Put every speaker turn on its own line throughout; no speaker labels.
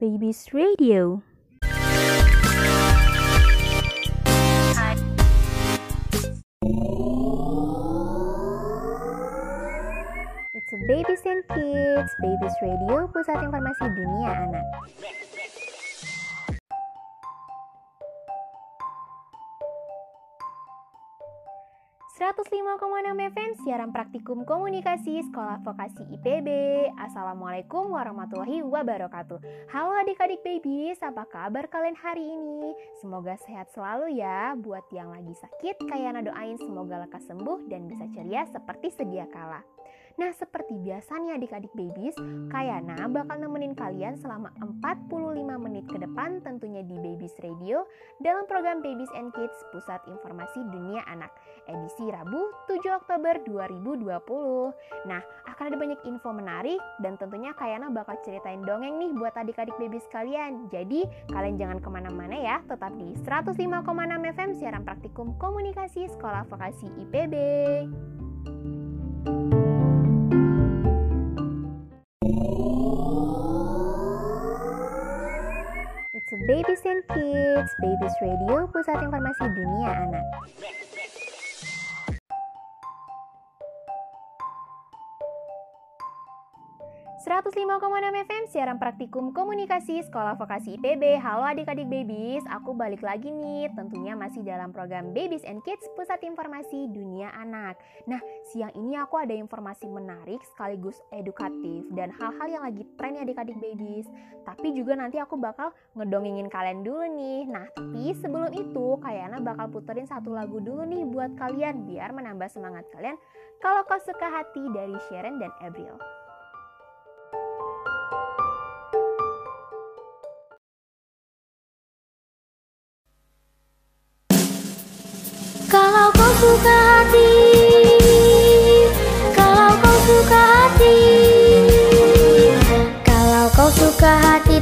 Babies Radio. It's Babies and Kids, Babies Radio, pusat informasi dunia anak. 105,6 FM siaran praktikum komunikasi Sekolah Vokasi IPB. Assalamualaikum warahmatullahi wabarakatuh. Halo adik-adik babies, apa kabar kalian hari ini? Semoga sehat selalu ya. Buat yang lagi sakit, kayak doain semoga lekas sembuh dan bisa ceria seperti sedia kala. Nah, seperti biasa nih adik-adik babies, Kayana bakal nemenin kalian selama 45 menit ke depan tentunya di Babies Radio dalam program Babies and Kids Pusat Informasi Dunia Anak edisi Rabu 7 Oktober 2020. Nah, akan ada banyak info menarik dan tentunya Kayana bakal ceritain dongeng nih buat adik-adik babies kalian. Jadi, kalian jangan ke mana-mana ya, tetap di 105,6 FM siaran praktikum komunikasi Sekolah Vokasi IPB. Babies and Kids, Babies Radio, pusat informasi dunia anak. 105,6 FM siaran praktikum komunikasi Sekolah Vokasi IPB. Halo adik-adik babies, aku balik lagi nih. Tentunya masih dalam program Babies and Kids Pusat Informasi Dunia Anak. Nah, siang ini aku ada informasi menarik sekaligus edukatif dan hal-hal yang lagi tren ya adik-adik babies. Tapi juga nanti aku bakal ngedongengin kalian dulu nih. Nah, tapi sebelum itu Kayana bakal puterin satu lagu dulu nih buat kalian biar menambah semangat kalian kalau kau suka hati dari Sharon dan Abril.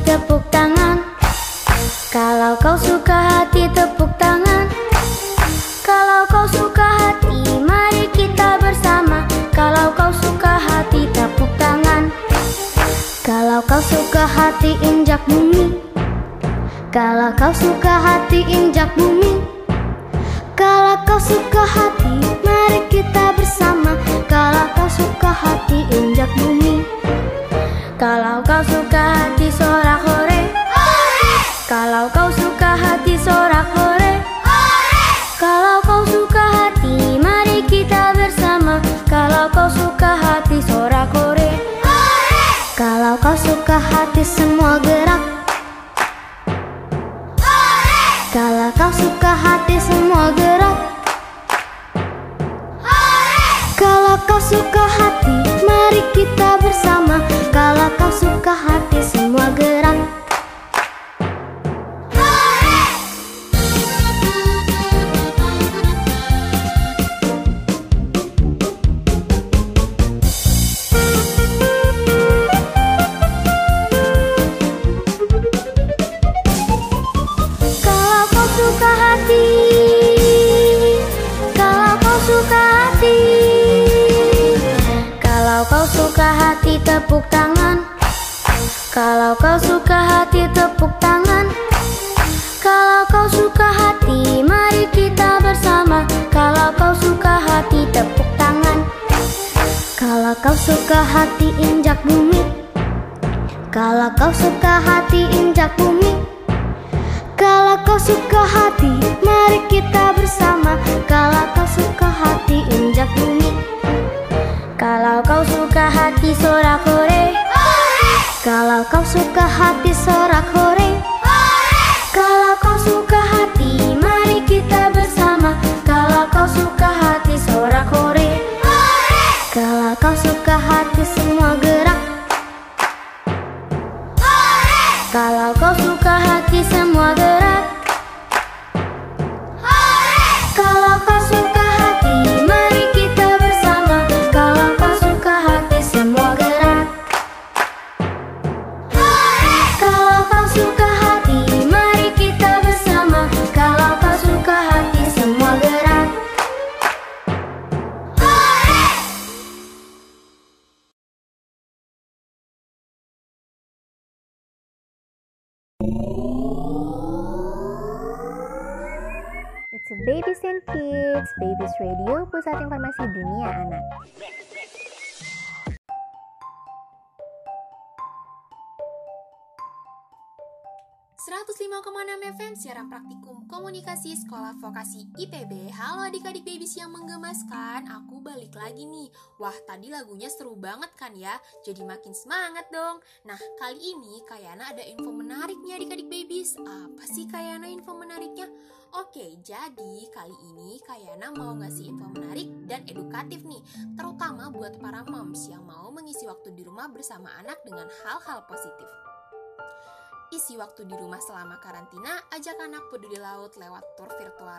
Tepuk tangan. Kalau kau suka hati tepuk tangan. Kalau kau suka hati mari kita bersama. Kalau kau suka hati tepuk tangan. Kalau kau suka hati injak bumi Kalau kau suka hati injak bumi kalau kau suka hati, mari kita bersama. Kalau kau suka hati, injak bumi. Kalau kau suka hati, sorak hore. Kalau kau suka hati, sorak hore. Kalau kau suka hati, mari kita bersama. Kalau kau suka hati, sorak hore. Kalau kau suka hati, semua gerak kau suka hati semua gerak. Kalau kau suka hati mari kita bersama. Kalau kau suka hati semua gerak mari kita
Babies and Kids, Babies Radio, pusat informasi dunia anak. 105,6 FM siaran praktikum komunikasi sekolah vokasi IPB Halo adik-adik babies yang menggemaskan Aku balik lagi nih. Wah tadi lagunya seru banget kan ya? Jadi makin semangat dong. Nah kali ini Kayana ada info menarik nih adik-adik babies. Apa sih Kayana info menariknya? Oke jadi kali ini Kayana mau ngasih info menarik dan edukatif nih Terutama buat para moms yang mau mengisi waktu di rumah bersama anak dengan hal-hal positif Isi waktu di rumah selama karantina, ajak anak peduli laut lewat tur virtual.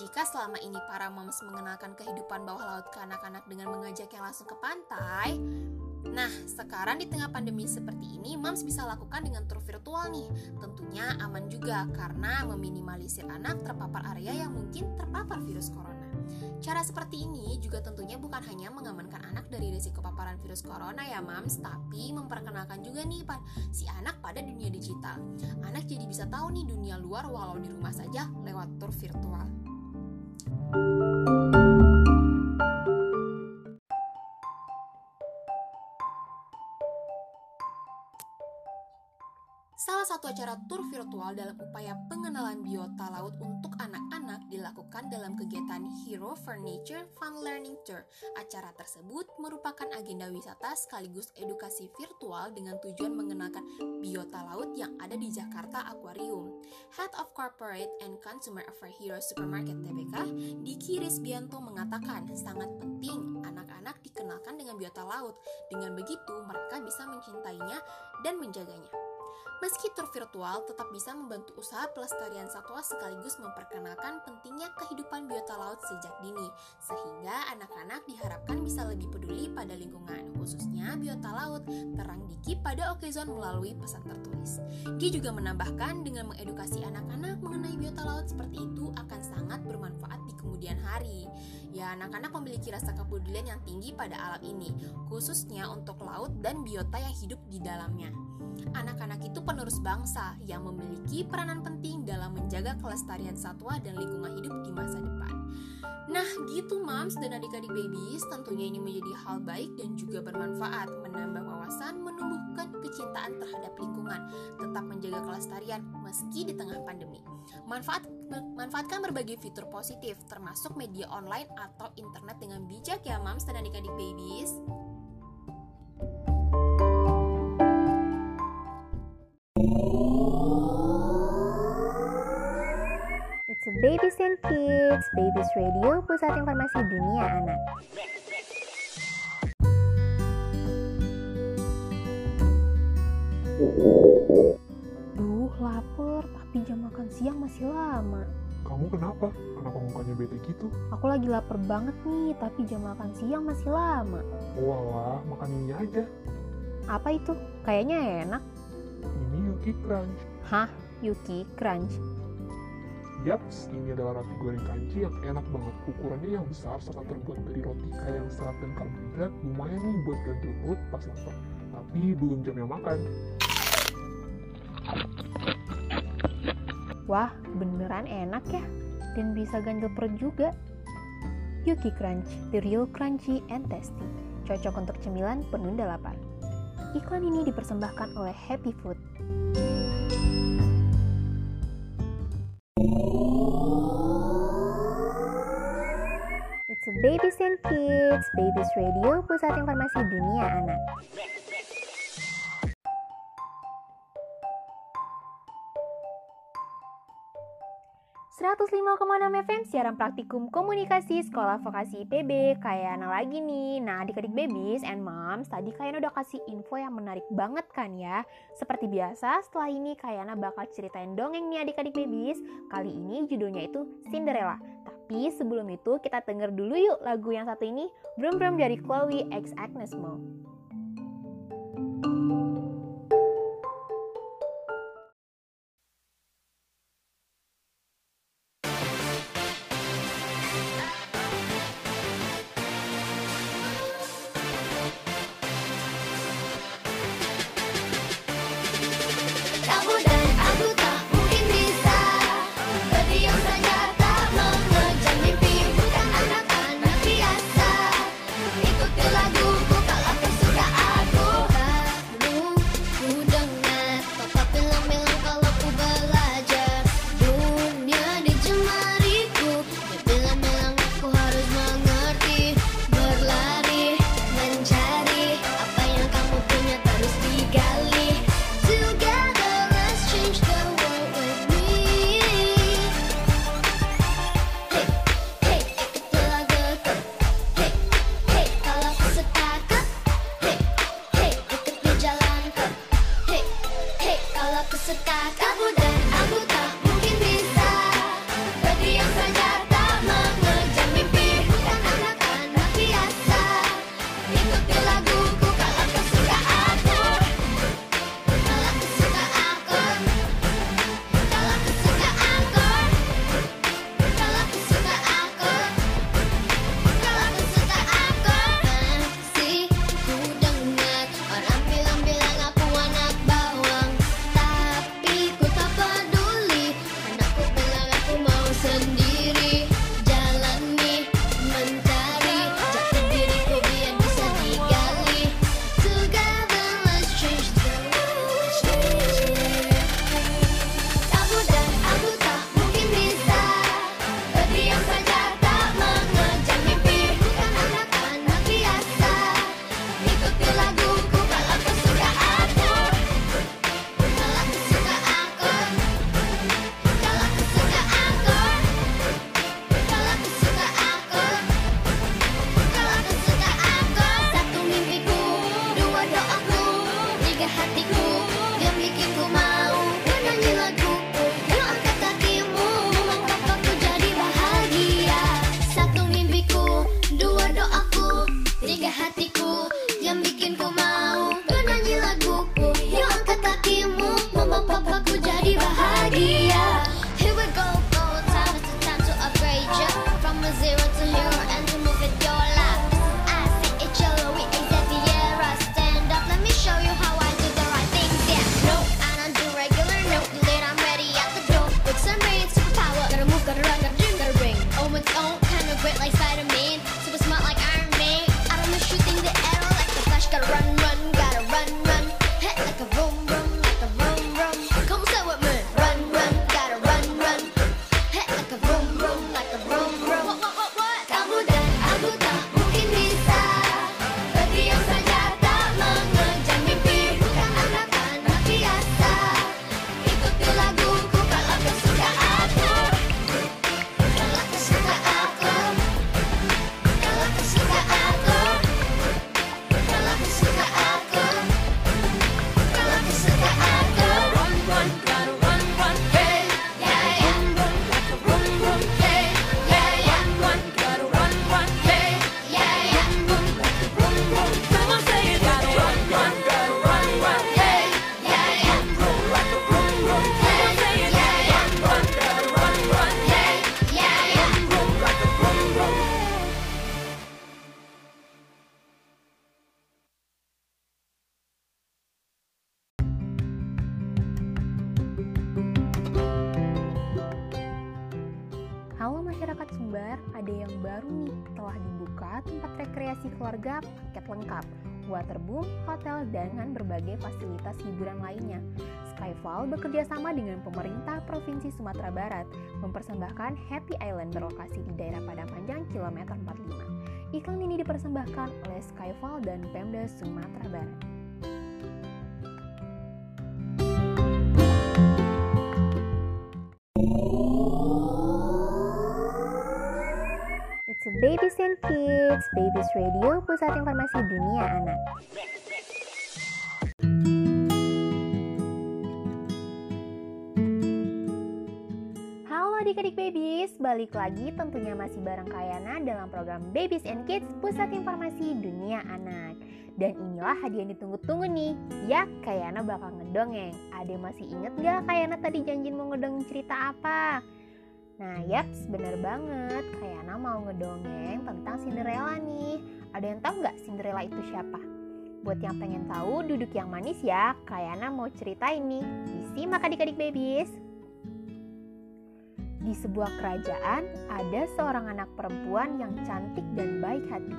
Jika selama ini para moms mengenalkan kehidupan bawah laut ke anak-anak dengan mengajak yang langsung ke pantai, Nah, sekarang di tengah pandemi seperti ini, moms bisa lakukan dengan tur virtual nih. Tentunya aman juga karena meminimalisir anak terpapar area yang mungkin terpapar virus corona. Cara seperti ini juga tentunya bukan hanya mengamankan anak dari risiko paparan virus corona ya mams, tapi memperkenalkan juga nih si anak pada dunia digital. Anak jadi bisa tahu nih dunia luar walau di rumah saja lewat tur virtual. Salah satu acara tur virtual dalam upaya pengenalan biota laut untuk dilakukan dalam kegiatan Hero for Nature Fun Learning Tour. Acara tersebut merupakan agenda wisata sekaligus edukasi virtual dengan tujuan mengenalkan biota laut yang ada di Jakarta Aquarium. Head of Corporate and Consumer Affairs Hero Supermarket TBK, Diki Rizbianto mengatakan sangat penting anak-anak dikenalkan dengan biota laut. Dengan begitu, mereka bisa mencintainya dan menjaganya. Meski tur virtual tetap bisa membantu usaha pelestarian satwa sekaligus memperkenalkan pentingnya kehidupan biota laut sejak dini, sehingga anak-anak diharapkan bisa lebih peduli pada lingkungan, khususnya biota laut, terang Diki pada Okezon melalui pesan tertulis. Dia juga menambahkan dengan mengedukasi anak-anak mengenai biota laut seperti itu akan sangat bermanfaat di kemudian hari. Ya, anak-anak memiliki rasa kepedulian yang tinggi pada alam ini, khususnya untuk laut dan biota yang hidup di dalamnya. Anak-anak itu penerus bangsa yang memiliki peranan penting dalam menjaga kelestarian satwa dan lingkungan hidup di masa depan. Nah, gitu moms dan adik-adik babies, tentunya ini menjadi hal baik dan juga bermanfaat, menambah wawasan, menumbuhkan kecintaan terhadap lingkungan, tetap menjaga kelestarian meski di tengah pandemi. Manfaat manfaatkan berbagai fitur positif, termasuk media online atau internet dengan bijak ya moms dan adik-adik babies. It's a Babies and Kids, Babies Radio, pusat informasi dunia anak. Duh, lapar, tapi jam makan siang masih lama.
Kamu kenapa? Kenapa mukanya bete gitu?
Aku lagi lapar banget nih, tapi jam makan siang masih lama.
Walah, makan ini aja.
Apa itu? Kayaknya enak.
Yuki Crunch.
Hah? Yuki Crunch?
Yaps, ini adalah roti goreng kanji yang enak banget. Ukurannya yang besar serta terbuat dari roti kaya yang serat dan karbohidrat lumayan nih buat ganti perut pas lapar. Tapi belum jamnya makan.
Wah, beneran enak ya. Dan bisa ganjel perut juga. Yuki Crunch, the real crunchy and tasty. Cocok untuk cemilan penunda lapar. Iklan ini dipersembahkan oleh Happy Food. It's Babies and Kids, Babies Radio, pusat informasi dunia anak. Enam FM siaran praktikum komunikasi sekolah vokasi IPB kayak anak lagi nih. Nah adik-adik babies and moms tadi kayaknya udah kasih info yang menarik banget kan ya? Seperti biasa setelah ini kayaknya bakal ceritain dongeng nih adik-adik babies. Kali ini judulnya itu Cinderella. Tapi sebelum itu kita denger dulu yuk lagu yang satu ini Brum Brum dari Chloe X Agnes Mo
suka kamu dan aku
paket lengkap. Waterboom, hotel, dengan berbagai fasilitas hiburan lainnya. Skyfall bekerja sama dengan pemerintah Provinsi Sumatera Barat mempersembahkan Happy Island berlokasi di daerah Padang Panjang kilometer 45 Iklan ini dipersembahkan oleh Skyfall dan Pemda Sumatera Barat Babies and Kids, Babies Radio, pusat informasi dunia anak. Halo adik-adik babies, balik lagi tentunya masih bareng Kayana dalam program Babies and Kids, pusat informasi dunia anak. Dan inilah hadiah yang ditunggu-tunggu nih, ya Kayana bakal ngedongeng. Ada masih inget gak Kayana tadi janjiin mau ngedongeng cerita apa? Nah, yaps, bener banget. Kayana mau ngedongeng tentang Cinderella nih. Ada yang tahu nggak Cinderella itu siapa? Buat yang pengen tahu, duduk yang manis ya. Kayana mau cerita ini. Disimak adik-adik babies. Di sebuah kerajaan, ada seorang anak perempuan yang cantik dan baik hati.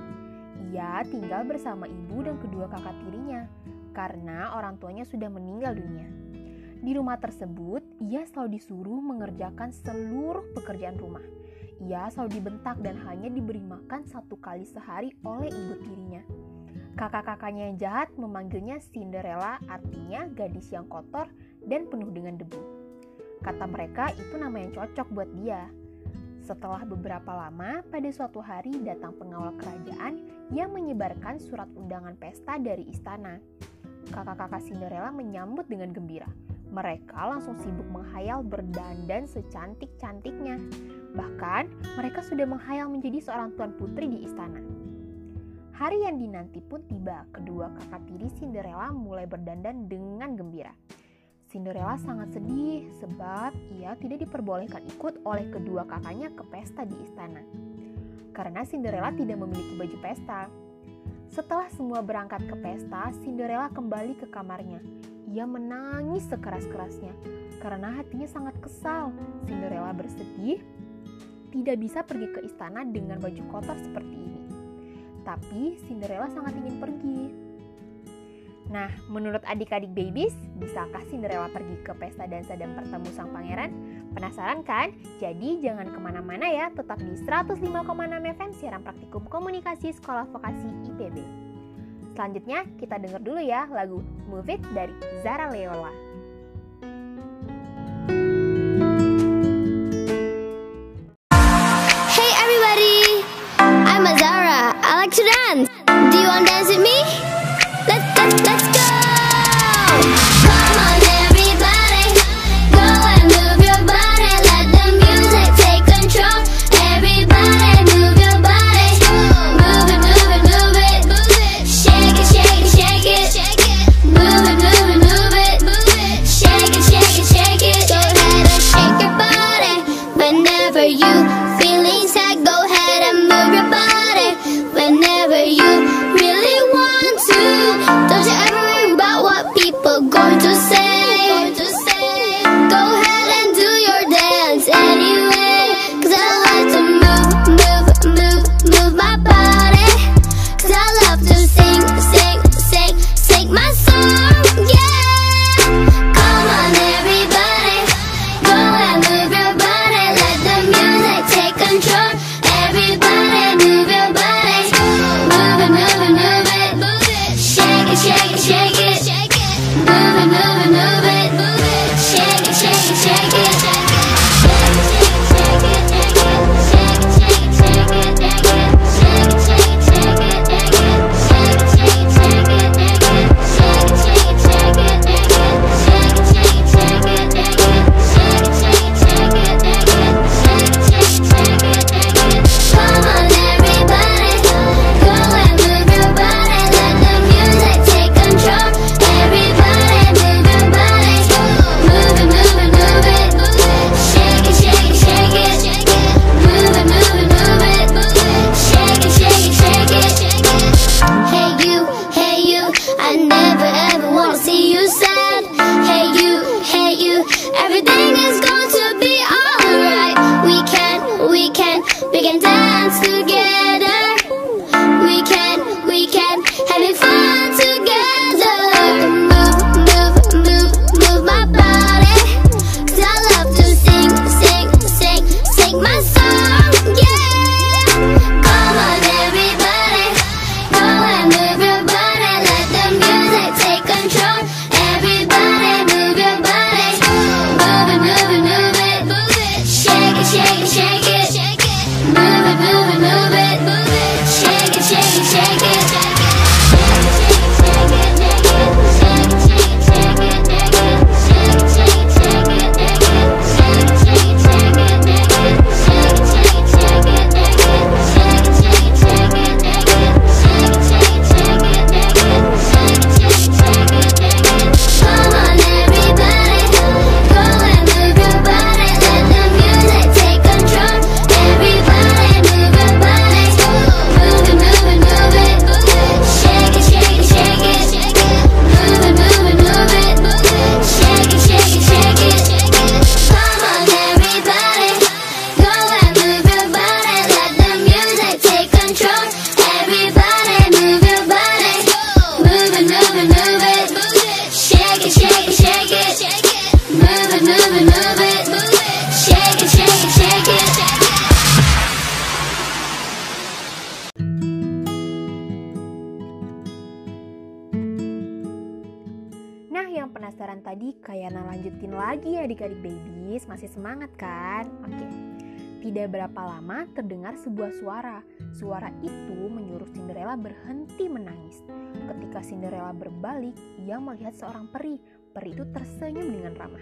Ia tinggal bersama ibu dan kedua kakak tirinya, karena orang tuanya sudah meninggal dunia. Di rumah tersebut, ia selalu disuruh mengerjakan seluruh pekerjaan rumah. Ia selalu dibentak dan hanya diberi makan satu kali sehari oleh ibu tirinya. Kakak-kakaknya yang jahat memanggilnya Cinderella, artinya gadis yang kotor dan penuh dengan debu. Kata mereka itu nama yang cocok buat dia. Setelah beberapa lama, pada suatu hari datang pengawal kerajaan yang menyebarkan surat undangan pesta dari istana. Kakak-kakak Cinderella menyambut dengan gembira.
Mereka langsung sibuk menghayal berdandan secantik-cantiknya. Bahkan, mereka sudah menghayal menjadi seorang tuan putri di istana. Hari yang dinanti pun tiba. Kedua kakak tiri Cinderella mulai berdandan dengan gembira. Cinderella sangat sedih sebab ia tidak diperbolehkan ikut oleh kedua kakaknya ke pesta di istana. Karena Cinderella tidak memiliki baju pesta. Setelah semua berangkat ke pesta, Cinderella kembali ke kamarnya. Ia menangis sekeras-kerasnya karena hatinya sangat kesal. Cinderella bersedih tidak bisa pergi ke istana dengan baju kotor seperti ini. Tapi Cinderella sangat ingin pergi. Nah, menurut adik-adik babies, bisakah Cinderella pergi ke pesta dansa dan bertemu sang pangeran? Penasaran kan? Jadi jangan ke mana-mana ya, tetap di 105,6 FM siaran praktikum komunikasi sekolah vokasi IPB. Selanjutnya kita dengar dulu ya lagu Move It dari Zara Leola. semangat kan? Oke. Okay. Tidak berapa lama terdengar sebuah suara. Suara itu menyuruh Cinderella berhenti menangis. Ketika Cinderella berbalik, ia melihat seorang peri.
Peri itu tersenyum dengan ramah.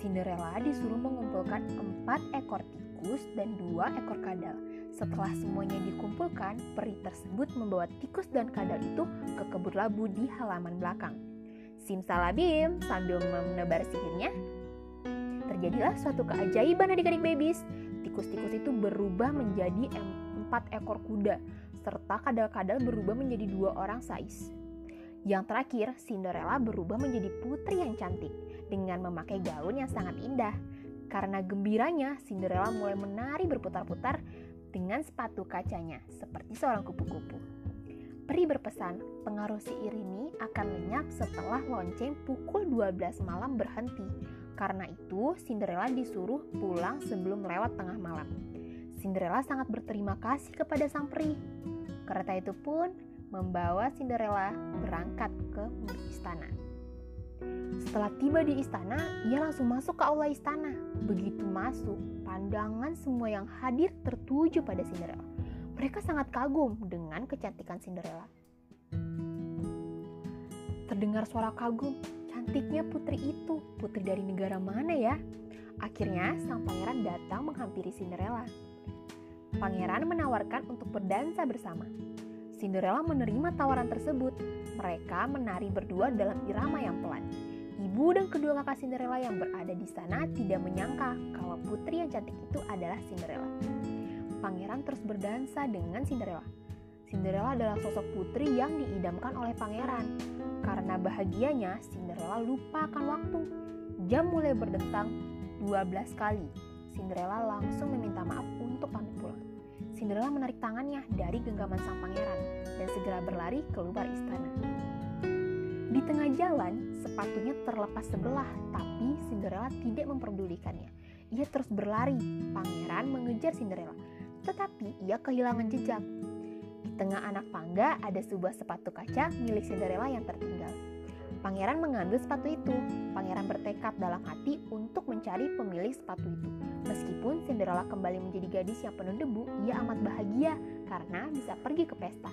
Cinderella disuruh mengumpulkan empat ekor tikus dan dua ekor kadal. Setelah semuanya dikumpulkan, peri tersebut membawa tikus dan kadal itu ke kebun labu di halaman belakang. Simsalabim sambil menebar sihirnya, terjadilah suatu keajaiban adik-adik babies. Tikus-tikus itu berubah menjadi em- empat ekor kuda, serta kadal-kadal berubah menjadi dua orang sais. Yang terakhir, Cinderella berubah menjadi putri yang cantik dengan memakai gaun yang sangat indah. Karena gembiranya, Cinderella mulai menari berputar-putar dengan sepatu kacanya seperti seorang kupu-kupu. Peri berpesan, pengaruh sihir ini akan lenyap setelah lonceng pukul 12 malam berhenti. Karena itu, Cinderella disuruh pulang sebelum lewat tengah malam. Cinderella sangat berterima kasih kepada sang peri. Kereta itu pun membawa Cinderella berangkat ke istana. Setelah tiba di istana, ia langsung masuk ke aula istana. Begitu masuk, pandangan semua yang hadir tertuju pada Cinderella. Mereka sangat kagum dengan kecantikan Cinderella. Terdengar suara kagum, cantiknya putri itu. Putri dari negara mana ya? Akhirnya, sang pangeran datang menghampiri Cinderella. Pangeran menawarkan untuk berdansa bersama. Cinderella menerima tawaran tersebut. Mereka menari berdua dalam irama yang pelan. Ibu dan kedua kakak Cinderella yang berada di sana tidak menyangka kalau putri yang cantik itu adalah Cinderella. Pangeran terus berdansa dengan Cinderella. Cinderella adalah sosok putri yang diidamkan oleh pangeran. Karena bahagianya, Cinderella lupa akan waktu. Jam mulai berdentang 12 kali. Cinderella langsung meminta maaf untuk pamit pulang. Cinderella menarik tangannya dari genggaman sang pangeran dan segera berlari keluar istana. Di tengah jalan, sepatunya terlepas sebelah, tapi Cinderella tidak memperdulikannya. Ia terus berlari. Pangeran mengejar Cinderella, tetapi ia kehilangan jejak. Tengah anak tangga ada sebuah sepatu kaca milik Cinderella yang tertinggal. Pangeran mengambil sepatu itu. Pangeran bertekad dalam hati untuk mencari pemilik sepatu itu. Meskipun Cinderella kembali menjadi gadis yang penuh debu, ia amat bahagia karena bisa pergi ke pesta.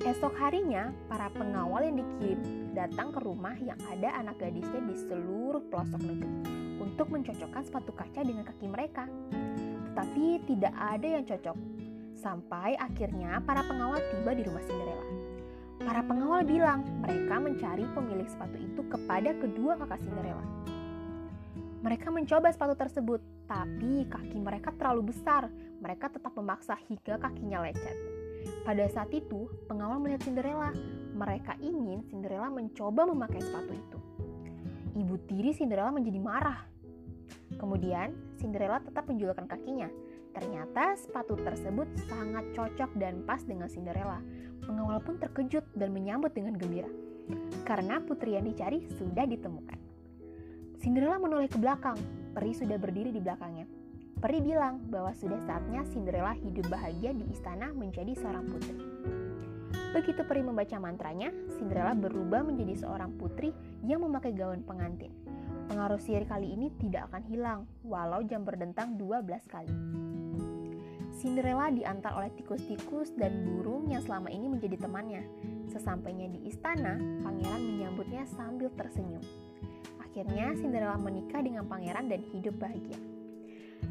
Esok harinya, para pengawal yang dikirim datang ke rumah yang ada anak gadisnya di seluruh pelosok negeri untuk mencocokkan sepatu kaca dengan kaki mereka. Tetapi tidak ada yang cocok. Sampai akhirnya para pengawal tiba di rumah Cinderella. Para pengawal bilang mereka mencari pemilik sepatu itu kepada kedua kakak Cinderella. Mereka mencoba sepatu tersebut, tapi kaki mereka terlalu besar. Mereka tetap memaksa hingga kakinya lecet. Pada saat itu, pengawal melihat Cinderella. Mereka ingin Cinderella mencoba memakai sepatu itu. Ibu tiri Cinderella menjadi marah. Kemudian, Cinderella tetap menjulurkan kakinya. Ternyata sepatu tersebut sangat cocok dan pas dengan Cinderella. Pengawal pun terkejut dan menyambut dengan gembira. Karena putri yang dicari sudah ditemukan. Cinderella menoleh ke belakang. Peri sudah berdiri di belakangnya. Peri bilang bahwa sudah saatnya Cinderella hidup bahagia di istana menjadi seorang putri. Begitu Peri membaca mantranya, Cinderella berubah menjadi seorang putri yang memakai gaun pengantin. Pengaruh sihir kali ini tidak akan hilang, walau jam berdentang 12 kali. Cinderella diantar oleh tikus-tikus dan burung yang selama ini menjadi temannya. Sesampainya di istana, pangeran menyambutnya sambil tersenyum. Akhirnya Cinderella menikah dengan pangeran dan hidup bahagia.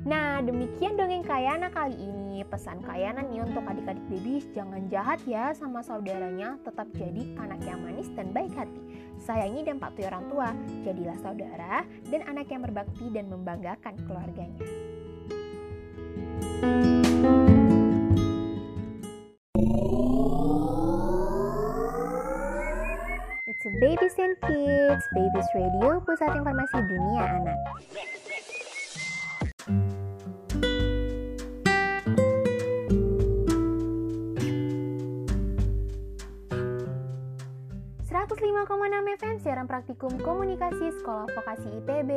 Nah, demikian dongeng Kayana kali ini. Pesan Kayana nih untuk adik-adik babies, jangan jahat ya sama saudaranya, tetap jadi anak yang manis dan baik hati. Sayangi dan patuhi orang tua, jadilah saudara dan anak yang berbakti dan membanggakan keluarganya. It's a Babies and Kids, Babies Radio, pusat informasi dunia anak. FM siaran praktikum komunikasi sekolah vokasi IPB.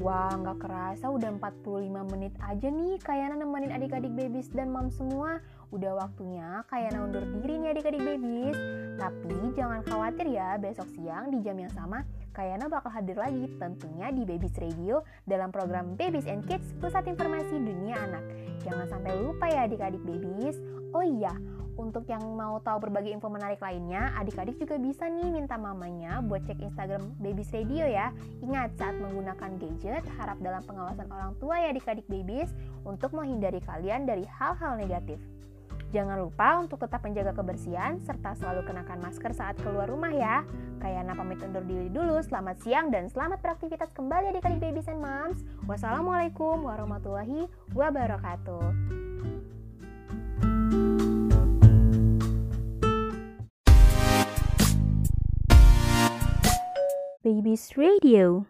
Wah, nggak kerasa udah 45 menit aja nih Kayana nemenin adik-adik babies dan mom semua. Udah waktunya Kayana undur diri nih adik-adik babies. Tapi jangan khawatir ya, besok siang di jam yang sama Kayana bakal hadir lagi tentunya di Babies Radio dalam program Babies and Kids Pusat Informasi Dunia Anak. Jangan sampai lupa ya adik-adik babies. Oh iya, Untuk yang mau tahu berbagai info menarik lainnya, adik-adik juga bisa nih minta mamanya buat cek Instagram Babies Radio ya. Ingat, saat menggunakan gadget, harap dalam pengawasan orang tua ya adik-adik babies untuk menghindari kalian dari hal-hal negatif. Jangan lupa untuk tetap menjaga kebersihan serta selalu kenakan masker saat keluar rumah ya. Kayana pamit undur diri dulu, selamat siang dan selamat beraktivitas kembali adik-adik babies and moms. Wassalamualaikum warahmatullahi wabarakatuh. Babies Radio